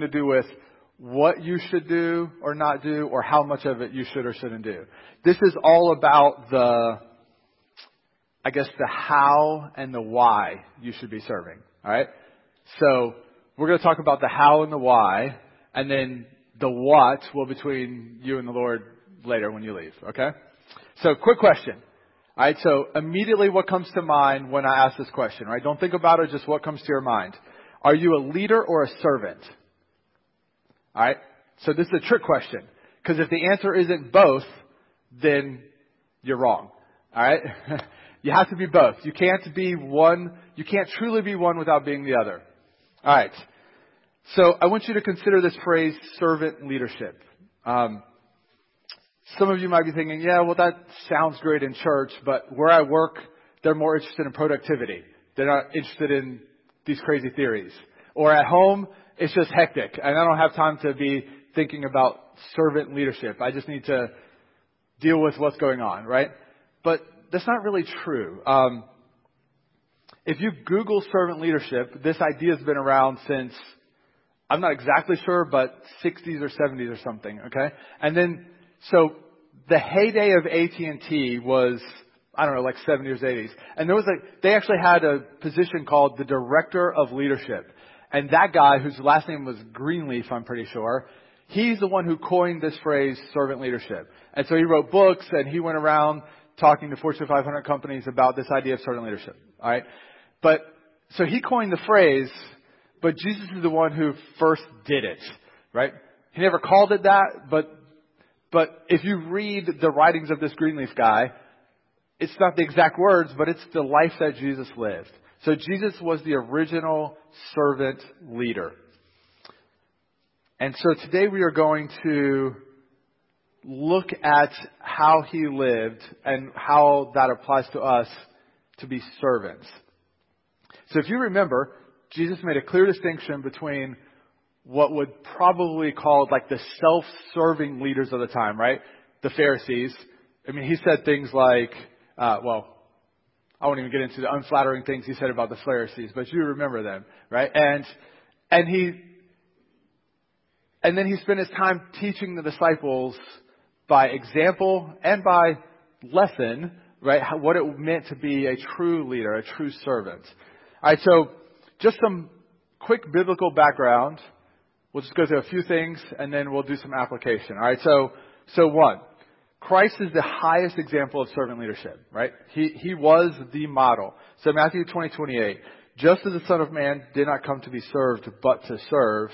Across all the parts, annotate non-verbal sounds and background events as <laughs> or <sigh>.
to do with what you should do or not do or how much of it you should or shouldn't do. This is all about the, I guess the how and the why you should be serving. Alright? So, we're going to talk about the how and the why, and then the what will between you and the Lord later when you leave. Okay? So, quick question. Alright, so immediately what comes to mind when I ask this question, right? Don't think about it, just what comes to your mind. Are you a leader or a servant? Alright? So this is a trick question. Because if the answer isn't both, then you're wrong. Alright? <laughs> you have to be both. You can't be one, you can't truly be one without being the other. Alright. So I want you to consider this phrase servant leadership. Um, some of you might be thinking, yeah, well that sounds great in church, but where I work, they're more interested in productivity. They're not interested in these crazy theories. Or at home, it's just hectic and I don't have time to be thinking about servant leadership. I just need to deal with what's going on, right? But that's not really true. Um, if you Google servant leadership, this idea has been around since, I'm not exactly sure, but 60s or 70s or something, okay? And then, so the heyday of AT&T was, I don't know, like 70s or 80s. And there was like, they actually had a position called the Director of Leadership. And that guy, whose last name was Greenleaf, I'm pretty sure, he's the one who coined this phrase, servant leadership. And so he wrote books and he went around talking to Fortune 500 companies about this idea of servant leadership. Alright? But, so he coined the phrase, but Jesus is the one who first did it. Right? He never called it that, but, but if you read the writings of this Greenleaf guy, it's not the exact words, but it's the life that Jesus lived. So Jesus was the original servant leader. And so today we are going to look at how he lived and how that applies to us to be servants. So if you remember, Jesus made a clear distinction between what would probably called like the self-serving leaders of the time, right? The Pharisees. I mean, he said things like, uh, well, I won't even get into the unflattering things he said about the Pharisees, but you remember them, right? And, and he, and then he spent his time teaching the disciples by example and by lesson, right? What it meant to be a true leader, a true servant. Alright, so just some quick biblical background. We'll just go through a few things and then we'll do some application. Alright, so, so one. Christ is the highest example of servant leadership, right? He, he was the model. So Matthew 20, 28, just as the Son of Man did not come to be served, but to serve,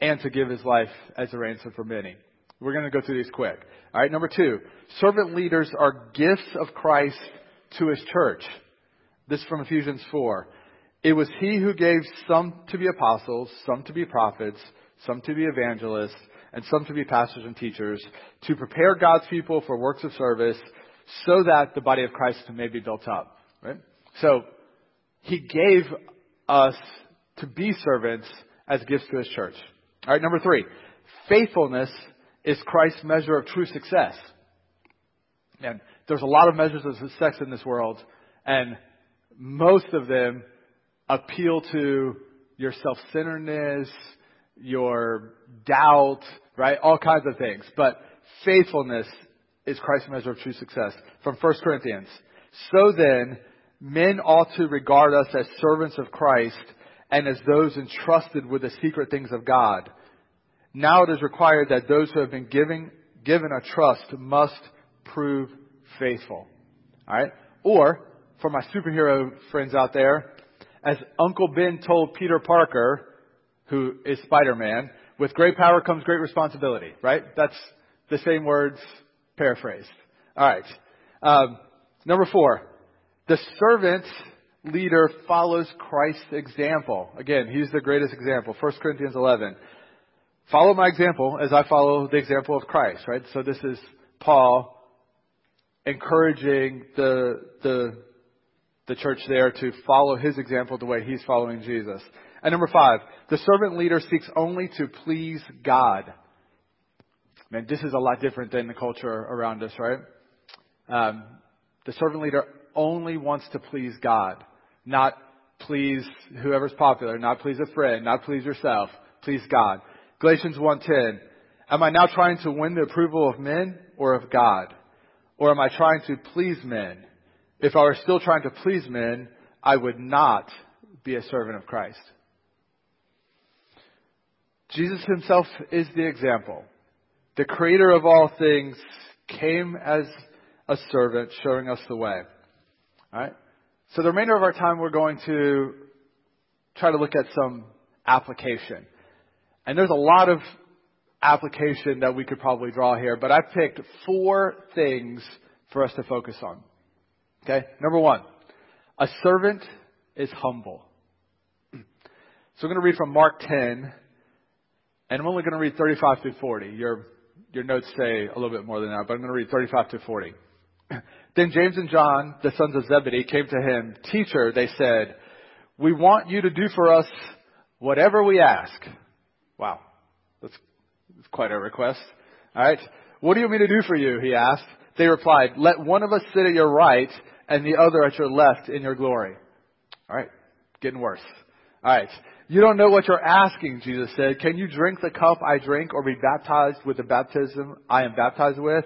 and to give his life as a ransom for many. We're going to go through these quick. Alright, number two, servant leaders are gifts of Christ to his church. This is from Ephesians 4. It was he who gave some to be apostles, some to be prophets, some to be evangelists, and some to be pastors and teachers to prepare God's people for works of service so that the body of Christ may be built up. Right? So, He gave us to be servants as gifts to His church. Alright, number three. Faithfulness is Christ's measure of true success. And there's a lot of measures of success in this world, and most of them appeal to your self-centeredness, your doubt, right? All kinds of things. But faithfulness is Christ's measure of true success. From 1 Corinthians. So then, men ought to regard us as servants of Christ and as those entrusted with the secret things of God. Now it is required that those who have been given, given a trust must prove faithful. Alright? Or, for my superhero friends out there, as Uncle Ben told Peter Parker, who is Spider-Man. With great power comes great responsibility, right? That's the same words paraphrased. Alright. Um, number four. The servant leader follows Christ's example. Again, he's the greatest example. 1 Corinthians 11. Follow my example as I follow the example of Christ, right? So this is Paul encouraging the, the, the church there to follow his example the way he's following Jesus. And number five, the servant leader seeks only to please God. Man, this is a lot different than the culture around us, right? Um, the servant leader only wants to please God, not please whoever's popular, not please a friend, not please yourself, please God. Galatians 1:10. Am I now trying to win the approval of men or of God? Or am I trying to please men? If I were still trying to please men, I would not be a servant of Christ. Jesus himself is the example. The creator of all things came as a servant showing us the way. Alright? So the remainder of our time we're going to try to look at some application. And there's a lot of application that we could probably draw here, but I picked four things for us to focus on. Okay? Number one, a servant is humble. <clears throat> So I'm going to read from Mark 10, and I'm only going to read 35 to 40. Your, your notes say a little bit more than that, but I'm going to read 35 to 40. <clears throat> then James and John, the sons of Zebedee, came to him. Teacher, they said, we want you to do for us whatever we ask. Wow. That's, that's quite a request. Alright. What do you mean to do for you? He asked. They replied, let one of us sit at your right and the other at your left in your glory. Alright. Getting worse. Alright. You don't know what you're asking, Jesus said. Can you drink the cup I drink or be baptized with the baptism I am baptized with?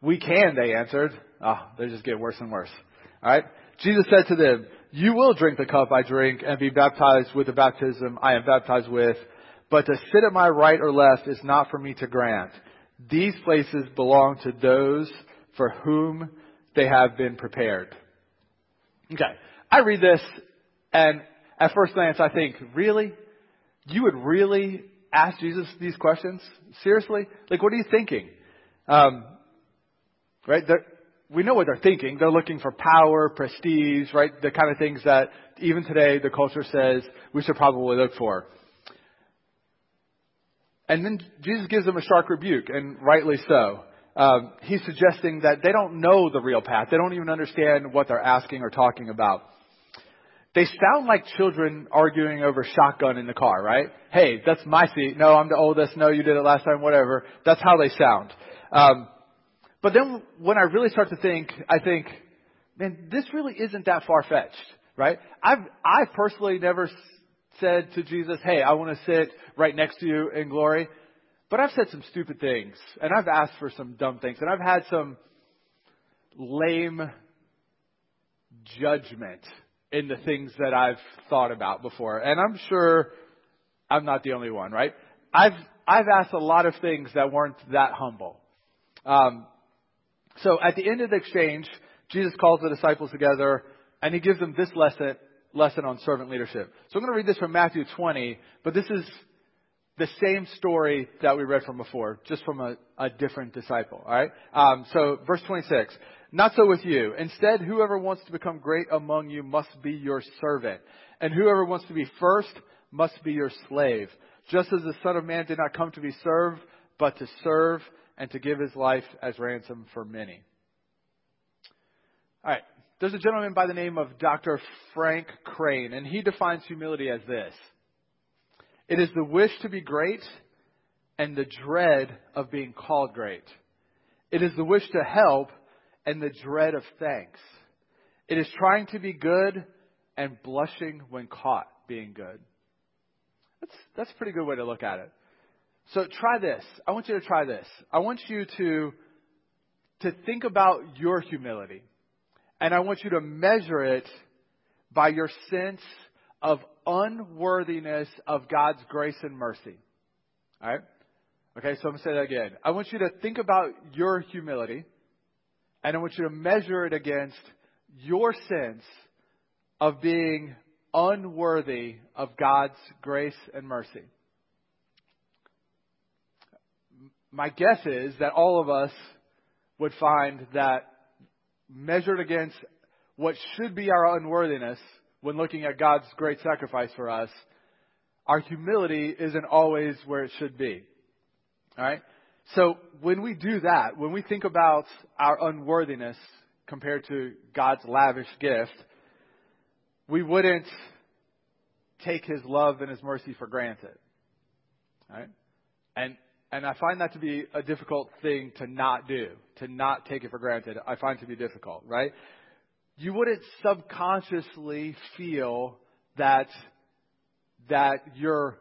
We can, they answered. Ah, oh, they just get worse and worse. Alright? Jesus said to them, you will drink the cup I drink and be baptized with the baptism I am baptized with, but to sit at my right or left is not for me to grant. These places belong to those for whom they have been prepared. Okay. I read this and at first glance I think, really? You would really ask Jesus these questions? Seriously? Like what are you thinking? Um, right? They're, we know what they're thinking. They're looking for power, prestige, right? The kind of things that even today the culture says we should probably look for. And then Jesus gives them a stark rebuke, and rightly so. Um, he's suggesting that they don't know the real path. They don't even understand what they're asking or talking about. They sound like children arguing over shotgun in the car, right? Hey, that's my seat. No, I'm the oldest. No, you did it last time. Whatever. That's how they sound. Um, but then when I really start to think, I think, man, this really isn't that far fetched, right? I've, I've personally never said to Jesus, hey, I want to sit right next to you in glory. But I've said some stupid things, and I've asked for some dumb things, and I've had some lame judgment in the things that I've thought about before. And I'm sure I'm not the only one, right? I've, I've asked a lot of things that weren't that humble. Um, so at the end of the exchange, Jesus calls the disciples together and he gives them this lesson, lesson on servant leadership. So I'm going to read this from Matthew 20, but this is the same story that we read from before, just from a, a different disciple. All right. Um, so verse 26. Not so with you. Instead, whoever wants to become great among you must be your servant, and whoever wants to be first must be your slave. Just as the Son of Man did not come to be served, but to serve and to give his life as ransom for many. All right. There's a gentleman by the name of Dr. Frank Crane, and he defines humility as this it is the wish to be great and the dread of being called great. It is the wish to help and the dread of thanks. It is trying to be good and blushing when caught being good. That's, that's a pretty good way to look at it. So try this. I want you to try this. I want you to, to think about your humility. And I want you to measure it by your sense of unworthiness of God's grace and mercy. Alright? Okay, so I'm going to say that again. I want you to think about your humility, and I want you to measure it against your sense of being unworthy of God's grace and mercy. my guess is that all of us would find that measured against what should be our unworthiness when looking at God's great sacrifice for us, our humility isn't always where it should be. Alright? So when we do that, when we think about our unworthiness compared to God's lavish gift, we wouldn't take His love and His mercy for granted. Alright? And and I find that to be a difficult thing to not do, to not take it for granted. I find it to be difficult, right? You wouldn't subconsciously feel that, that you're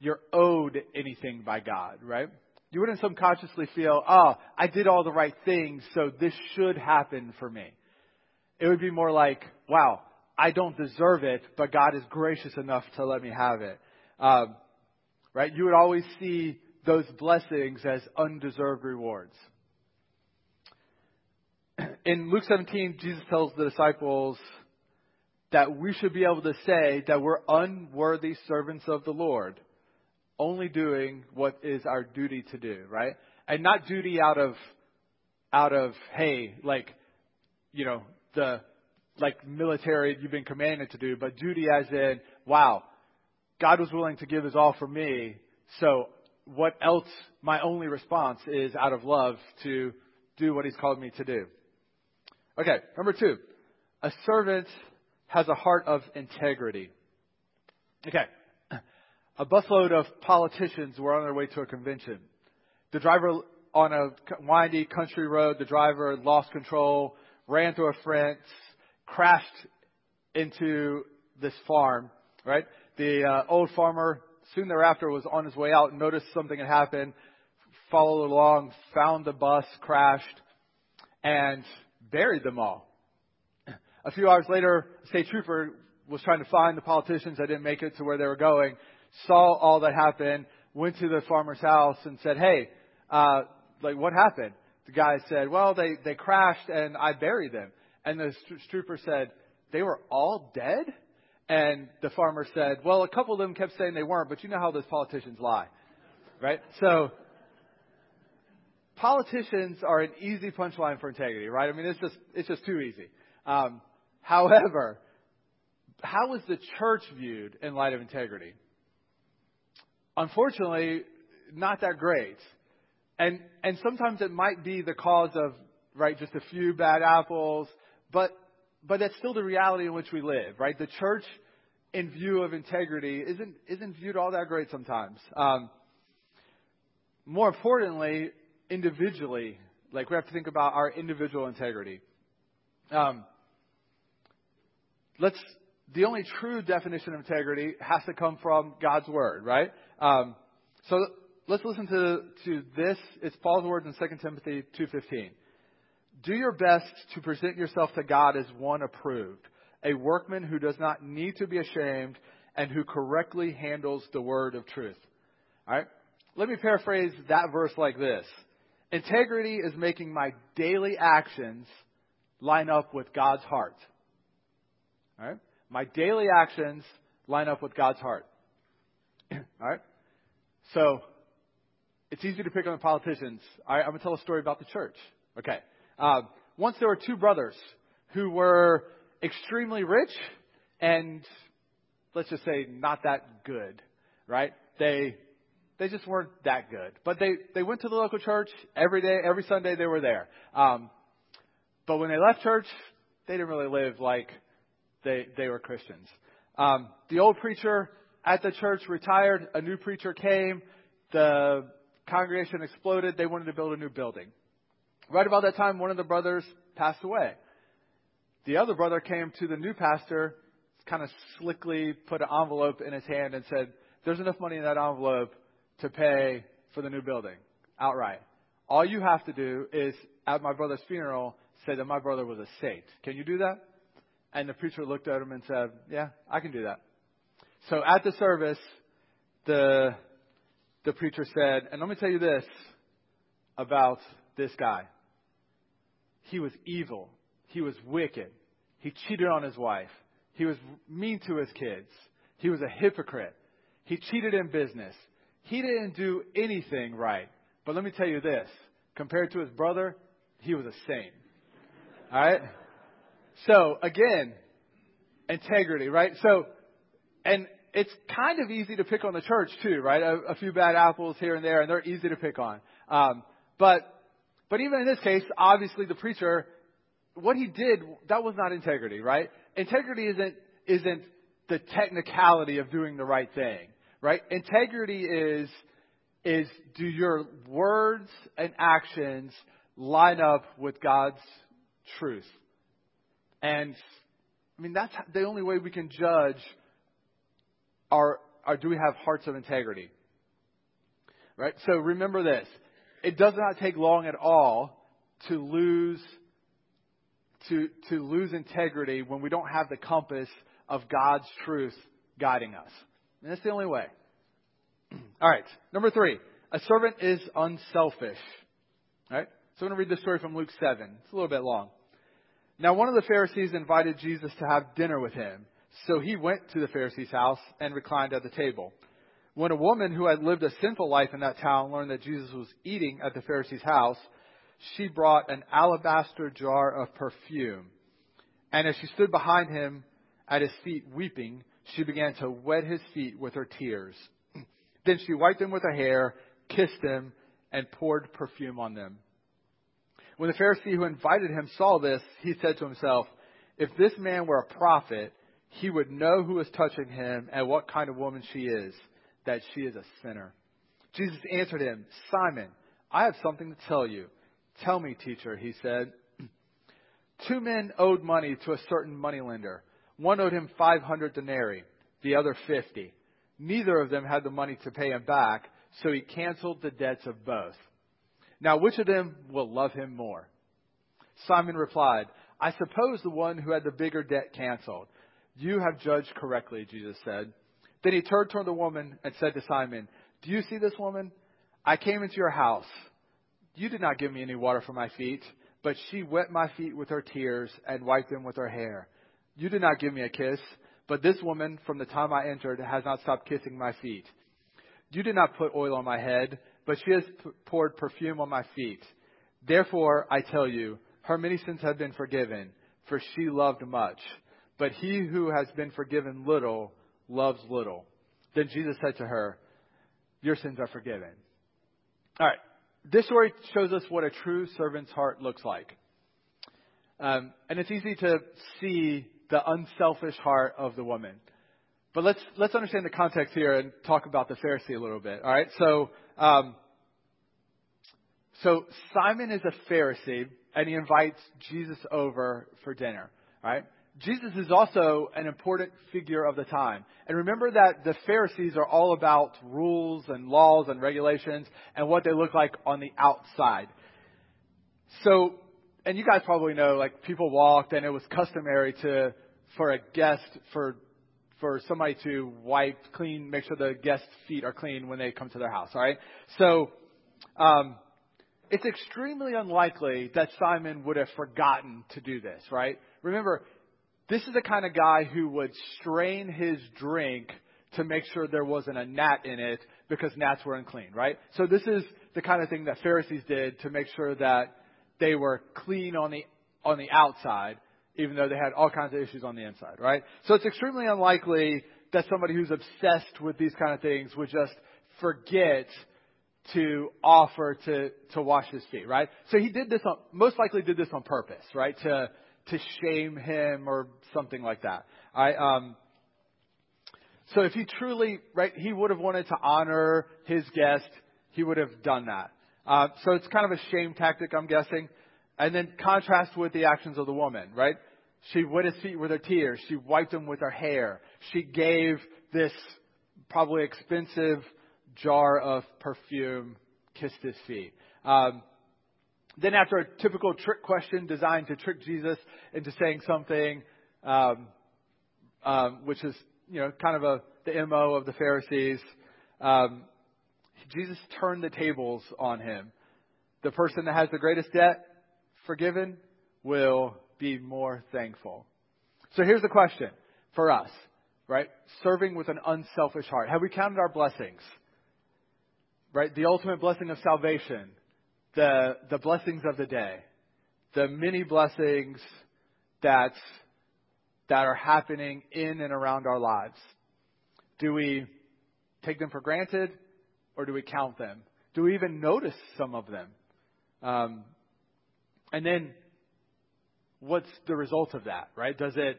you're owed anything by God, right? You wouldn't subconsciously feel, oh, I did all the right things, so this should happen for me. It would be more like, wow, I don't deserve it, but God is gracious enough to let me have it. Um, right? You would always see those blessings as undeserved rewards. In Luke 17, Jesus tells the disciples that we should be able to say that we're unworthy servants of the Lord only doing what is our duty to do, right? And not duty out of out of hey, like you know, the like military you've been commanded to do, but duty as in, wow, God was willing to give his all for me, so what else my only response is out of love to do what he's called me to do. Okay, number two. A servant has a heart of integrity. Okay, a busload of politicians were on their way to a convention. The driver on a windy country road, the driver lost control, ran through a fence, crashed into this farm, right? The uh, old farmer soon thereafter was on his way out noticed something had happened, followed along, found the bus, crashed, and buried them all. A few hours later, a state trooper was trying to find the politicians that didn't make it to where they were going, saw all that happened, went to the farmer's house and said, "Hey, uh, like what happened?" The guy said, "Well, they they crashed and I buried them." And the trooper said, "They were all dead?" And the farmer said, "Well, a couple of them kept saying they weren't, but you know how those politicians lie, right?" So politicians are an easy punchline for integrity, right? I mean, it's just it's just too easy. Um, however, how is the church viewed in light of integrity? unfortunately, not that great. And, and sometimes it might be the cause of, right, just a few bad apples, but, but that's still the reality in which we live, right? The church, in view of integrity, isn't, isn't viewed all that great sometimes. Um, more importantly, individually, like we have to think about our individual integrity. Um, let's the only true definition of integrity has to come from God's word, right? Um, so let's listen to, to this. It's Paul's words in 2 Timothy 2.15. Do your best to present yourself to God as one approved, a workman who does not need to be ashamed and who correctly handles the word of truth. All right? Let me paraphrase that verse like this. Integrity is making my daily actions line up with God's heart. All right? My daily actions line up with God's heart. <clears throat> All right? So, it's easy to pick on the politicians. Right, I'm going to tell a story about the church. Okay. Um, once there were two brothers who were extremely rich and, let's just say, not that good, right? They, they just weren't that good. But they, they went to the local church every day, every Sunday they were there. Um, but when they left church, they didn't really live like they, they were Christians. Um, the old preacher at the church retired. A new preacher came. The congregation exploded. They wanted to build a new building. Right about that time, one of the brothers passed away. The other brother came to the new pastor, kind of slickly put an envelope in his hand and said, There's enough money in that envelope to pay for the new building outright. All you have to do is, at my brother's funeral, say that my brother was a saint. Can you do that? And the preacher looked at him and said, Yeah, I can do that. So at the service, the, the preacher said, And let me tell you this about this guy. He was evil. He was wicked. He cheated on his wife. He was mean to his kids. He was a hypocrite. He cheated in business. He didn't do anything right. But let me tell you this compared to his brother, he was a saint. All right? So again, integrity, right? So, and it's kind of easy to pick on the church too, right? A, a few bad apples here and there, and they're easy to pick on. Um, but, but even in this case, obviously the preacher, what he did, that was not integrity, right? Integrity isn't, isn't the technicality of doing the right thing, right? Integrity is, is do your words and actions line up with God's truth? And I mean, that's the only way we can judge our, our do we have hearts of integrity. Right? So remember this. It does not take long at all to lose to, to lose integrity when we don't have the compass of God's truth guiding us. And that's the only way. <clears throat> All right. Number three. A servant is unselfish. All right. So I'm going to read this story from Luke 7. It's a little bit long. Now, one of the Pharisees invited Jesus to have dinner with him. So he went to the Pharisee's house and reclined at the table. When a woman who had lived a sinful life in that town learned that Jesus was eating at the Pharisee's house, she brought an alabaster jar of perfume. And as she stood behind him at his feet weeping, she began to wet his feet with her tears. then she wiped them with her hair, kissed them, and poured perfume on them. When the Pharisee who invited him saw this, he said to himself, If this man were a prophet, he would know who is touching him and what kind of woman she is, that she is a sinner. Jesus answered him, Simon, I have something to tell you. Tell me, teacher, he said. <clears throat> Two men owed money to a certain moneylender. One owed him 500 denarii, the other 50. Neither of them had the money to pay him back, so he canceled the debts of both. Now, which of them will love him more? Simon replied, I suppose the one who had the bigger debt canceled. You have judged correctly, Jesus said. Then he turned toward the woman and said to Simon, Do you see this woman? I came into your house. You did not give me any water for my feet, but she wet my feet with her tears and wiped them with her hair. You did not give me a kiss, but this woman, from the time I entered, has not stopped kissing my feet. You did not put oil on my head, but she has poured perfume on my feet. Therefore, I tell you, her many sins have been forgiven, for she loved much. But he who has been forgiven little loves little. Then Jesus said to her, Your sins are forgiven. All right. This story shows us what a true servant's heart looks like. Um, and it's easy to see the unselfish heart of the woman. But let's let's understand the context here and talk about the Pharisee a little bit. All right, so um, so Simon is a Pharisee and he invites Jesus over for dinner. Right? Jesus is also an important figure of the time. And remember that the Pharisees are all about rules and laws and regulations and what they look like on the outside. So, and you guys probably know, like people walked and it was customary to, for a guest, for, for somebody to wipe, clean, make sure the guest's feet are clean when they come to their house, alright? So, um, it's extremely unlikely that Simon would have forgotten to do this, right? Remember, this is the kind of guy who would strain his drink to make sure there wasn't a gnat in it because gnats were unclean, right? So this is the kind of thing that Pharisees did to make sure that they were clean on the on the outside, even though they had all kinds of issues on the inside, right? So it's extremely unlikely that somebody who's obsessed with these kind of things would just forget to offer to to wash his feet, right? So he did this on most likely did this on purpose, right? To to shame him or something like that. I um so if he truly right he would have wanted to honor his guest, he would have done that. Uh, so it's kind of a shame tactic, I'm guessing. And then contrast with the actions of the woman, right? She wet his feet with her tears. She wiped them with her hair. She gave this probably expensive jar of perfume, kissed his feet. Um, then, after a typical trick question designed to trick Jesus into saying something, um, um, which is you know kind of a the mo of the Pharisees, um, Jesus turned the tables on him. The person that has the greatest debt forgiven will be more thankful. So here's the question for us, right? Serving with an unselfish heart. Have we counted our blessings? Right? The ultimate blessing of salvation the, the blessings of the day, the many blessings that, that are happening in and around our lives. Do we take them for granted or do we count them? Do we even notice some of them? Um, and then what's the result of that, right? Does it,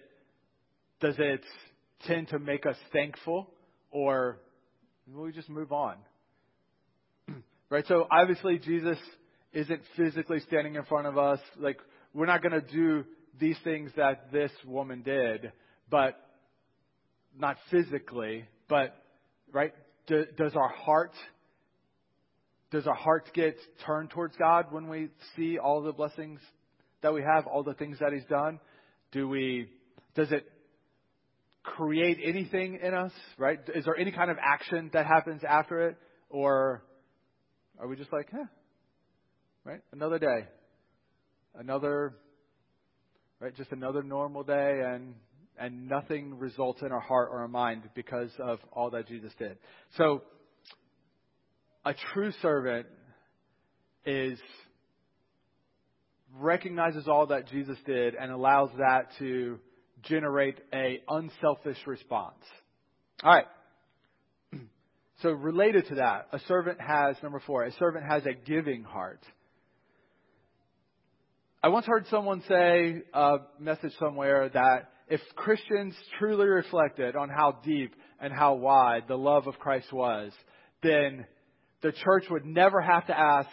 does it tend to make us thankful or will we just move on? <clears throat> right? So obviously Jesus isn't physically standing in front of us. Like, we're not going to do these things that this woman did, but not physically, but, right? Do, does our heart does our hearts get turned towards God when we see all the blessings that we have, all the things that He's done? Do we, does it create anything in us, right? Is there any kind of action that happens after it? Or are we just like, eh, right? Another day. Another, right? Just another normal day and, and nothing results in our heart or our mind because of all that Jesus did. So, a true servant is recognizes all that Jesus did and allows that to generate a unselfish response. All right. <clears throat> So related to that, a servant has number 4, a servant has a giving heart. I once heard someone say a message somewhere that if Christians truly reflected on how deep and how wide the love of Christ was, then the church would never have to ask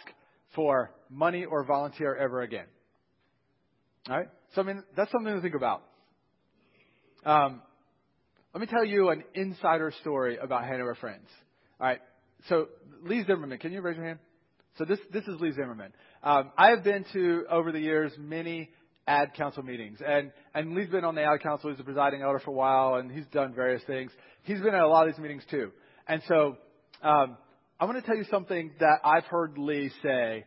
for money or volunteer ever again. All right? So, I mean, that's something to think about. Um, let me tell you an insider story about Hanover Friends. All right. So, Lee Zimmerman, can you raise your hand? So, this, this is Lee Zimmerman. Um, I have been to, over the years, many ad council meetings. And, and Lee's been on the ad council. He's a presiding elder for a while, and he's done various things. He's been at a lot of these meetings, too. And so, um, I want to tell you something that I've heard Lee say,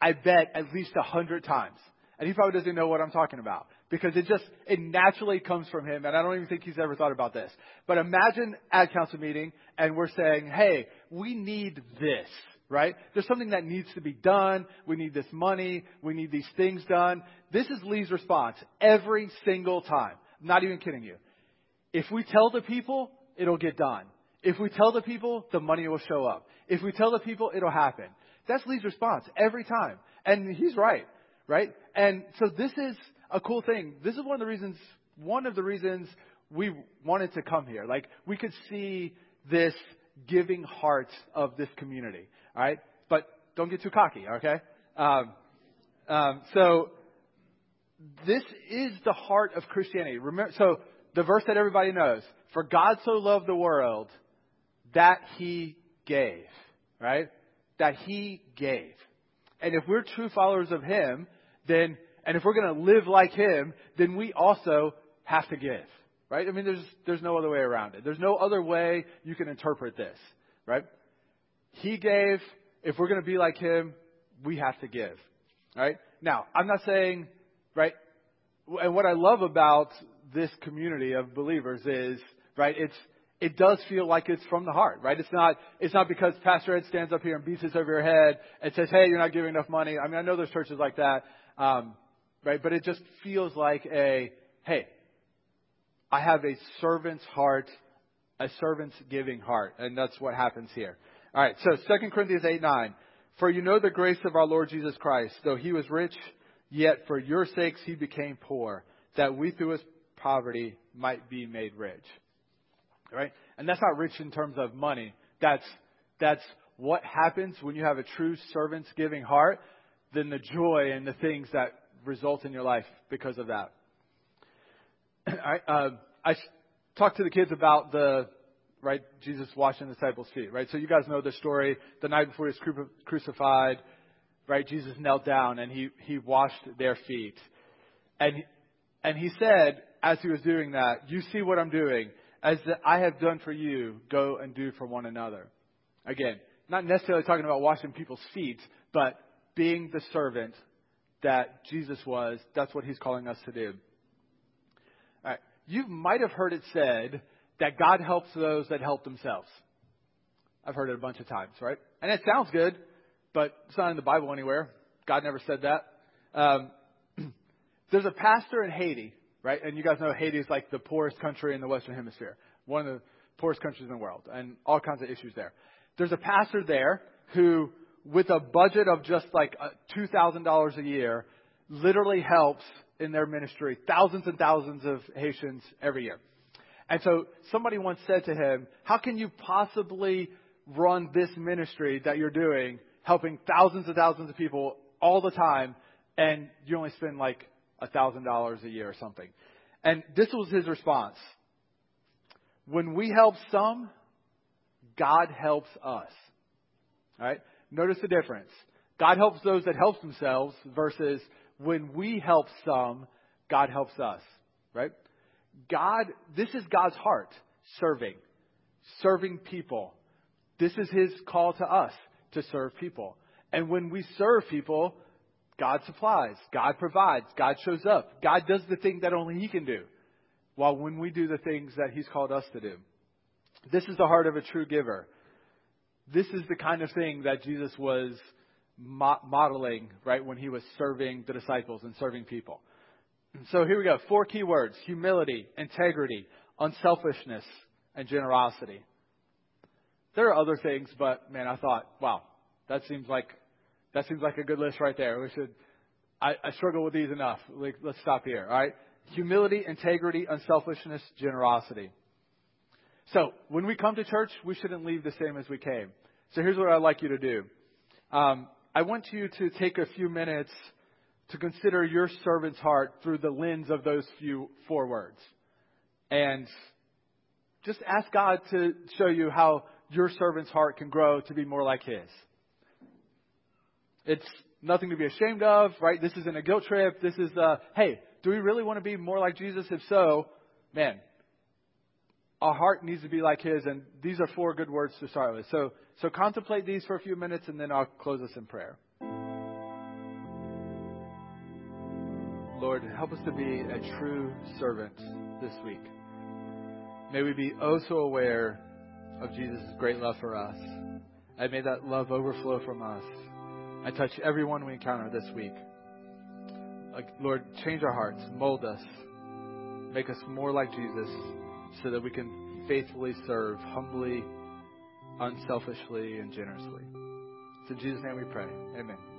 I bet, at least a hundred times. And he probably doesn't know what I'm talking about because it just, it naturally comes from him. And I don't even think he's ever thought about this. But imagine ad council meeting and we're saying, hey, we need this, right? There's something that needs to be done. We need this money. We need these things done. This is Lee's response every single time. I'm not even kidding you. If we tell the people, it'll get done. If we tell the people, the money will show up. If we tell the people, it'll happen. That's Lee's response every time. And he's right right? And so this is a cool thing. This is one of the reasons, one of the reasons we wanted to come here. Like, we could see this giving heart of this community, all right? But don't get too cocky, okay? Um, um, so, this is the heart of Christianity. Remember, so the verse that everybody knows: "For God so loved the world that He gave." Right? That He gave. And if we're true followers of Him, then, and if we're going to live like Him, then we also have to give. Right? I mean, there's, there's no other way around it. There's no other way you can interpret this. Right? He gave. If we're going to be like Him, we have to give. Right? Now, I'm not saying, right? And what I love about this community of believers is, right, it's, it does feel like it's from the heart, right? It's not, it's not because Pastor Ed stands up here and beats us over your head and says, hey, you're not giving enough money. I mean, I know there's churches like that. Um, right? But it just feels like a, hey, I have a servant's heart, a servant's giving heart. And that's what happens here. All right. So 2 Corinthians 8, 9. For you know the grace of our Lord Jesus Christ, though he was rich, yet for your sakes he became poor, that we through his poverty might be made rich. All right? And that's not rich in terms of money. That's, that's what happens when you have a true servant's giving heart then the joy and the things that result in your life because of that. <clears throat> I, uh, I talked to the kids about the right Jesus washing the disciples' feet. Right, so you guys know the story. The night before he was crucified, right? Jesus knelt down and he he washed their feet, and and he said as he was doing that, "You see what I'm doing." As I have done for you, go and do for one another. Again, not necessarily talking about washing people's feet, but being the servant that Jesus was, that's what he's calling us to do. All right. You might have heard it said that God helps those that help themselves. I've heard it a bunch of times, right? And it sounds good, but it's not in the Bible anywhere. God never said that. Um, <clears throat> there's a pastor in Haiti, right? And you guys know Haiti is like the poorest country in the Western Hemisphere, one of the poorest countries in the world, and all kinds of issues there. There's a pastor there who with a budget of just like uh, $2,000 a year, literally helps in their ministry thousands and thousands of Haitians every year. And so somebody once said to him, How can you possibly run this ministry that you're doing, helping thousands and thousands of people all the time, and you only spend like $1,000 a year or something? And this was his response. When we help some, God helps us. All right? Notice the difference. God helps those that help themselves versus when we help some, God helps us, right? God, this is God's heart, serving, serving people. This is His call to us to serve people. And when we serve people, God supplies, God provides, God shows up, God does the thing that only He can do. While when we do the things that He's called us to do. This is the heart of a true giver. This is the kind of thing that Jesus was mo- modeling, right, when He was serving the disciples and serving people. So here we go. Four key words humility, integrity, unselfishness, and generosity. There are other things, but man, I thought, wow, that seems like that seems like a good list right there. We should. I, I struggle with these enough. Like, let's stop here. All right. Humility, integrity, unselfishness, generosity. So when we come to church, we shouldn't leave the same as we came. So here's what I'd like you to do. Um, I want you to take a few minutes to consider your servant's heart through the lens of those few four words. And just ask God to show you how your servant's heart can grow to be more like His. It's nothing to be ashamed of, right? This isn't a guilt trip. This is, uh, hey, do we really want to be more like Jesus? If so, man, our heart needs to be like His, and these are four good words to start with. So, so contemplate these for a few minutes, and then I'll close us in prayer. Lord, help us to be a true servant this week. May we be oh so aware of Jesus' great love for us. And may that love overflow from us. I touch everyone we encounter this week. Uh, Lord, change our hearts, mold us, make us more like Jesus so that we can faithfully serve humbly, unselfishly, and generously. It's in Jesus' name we pray. Amen.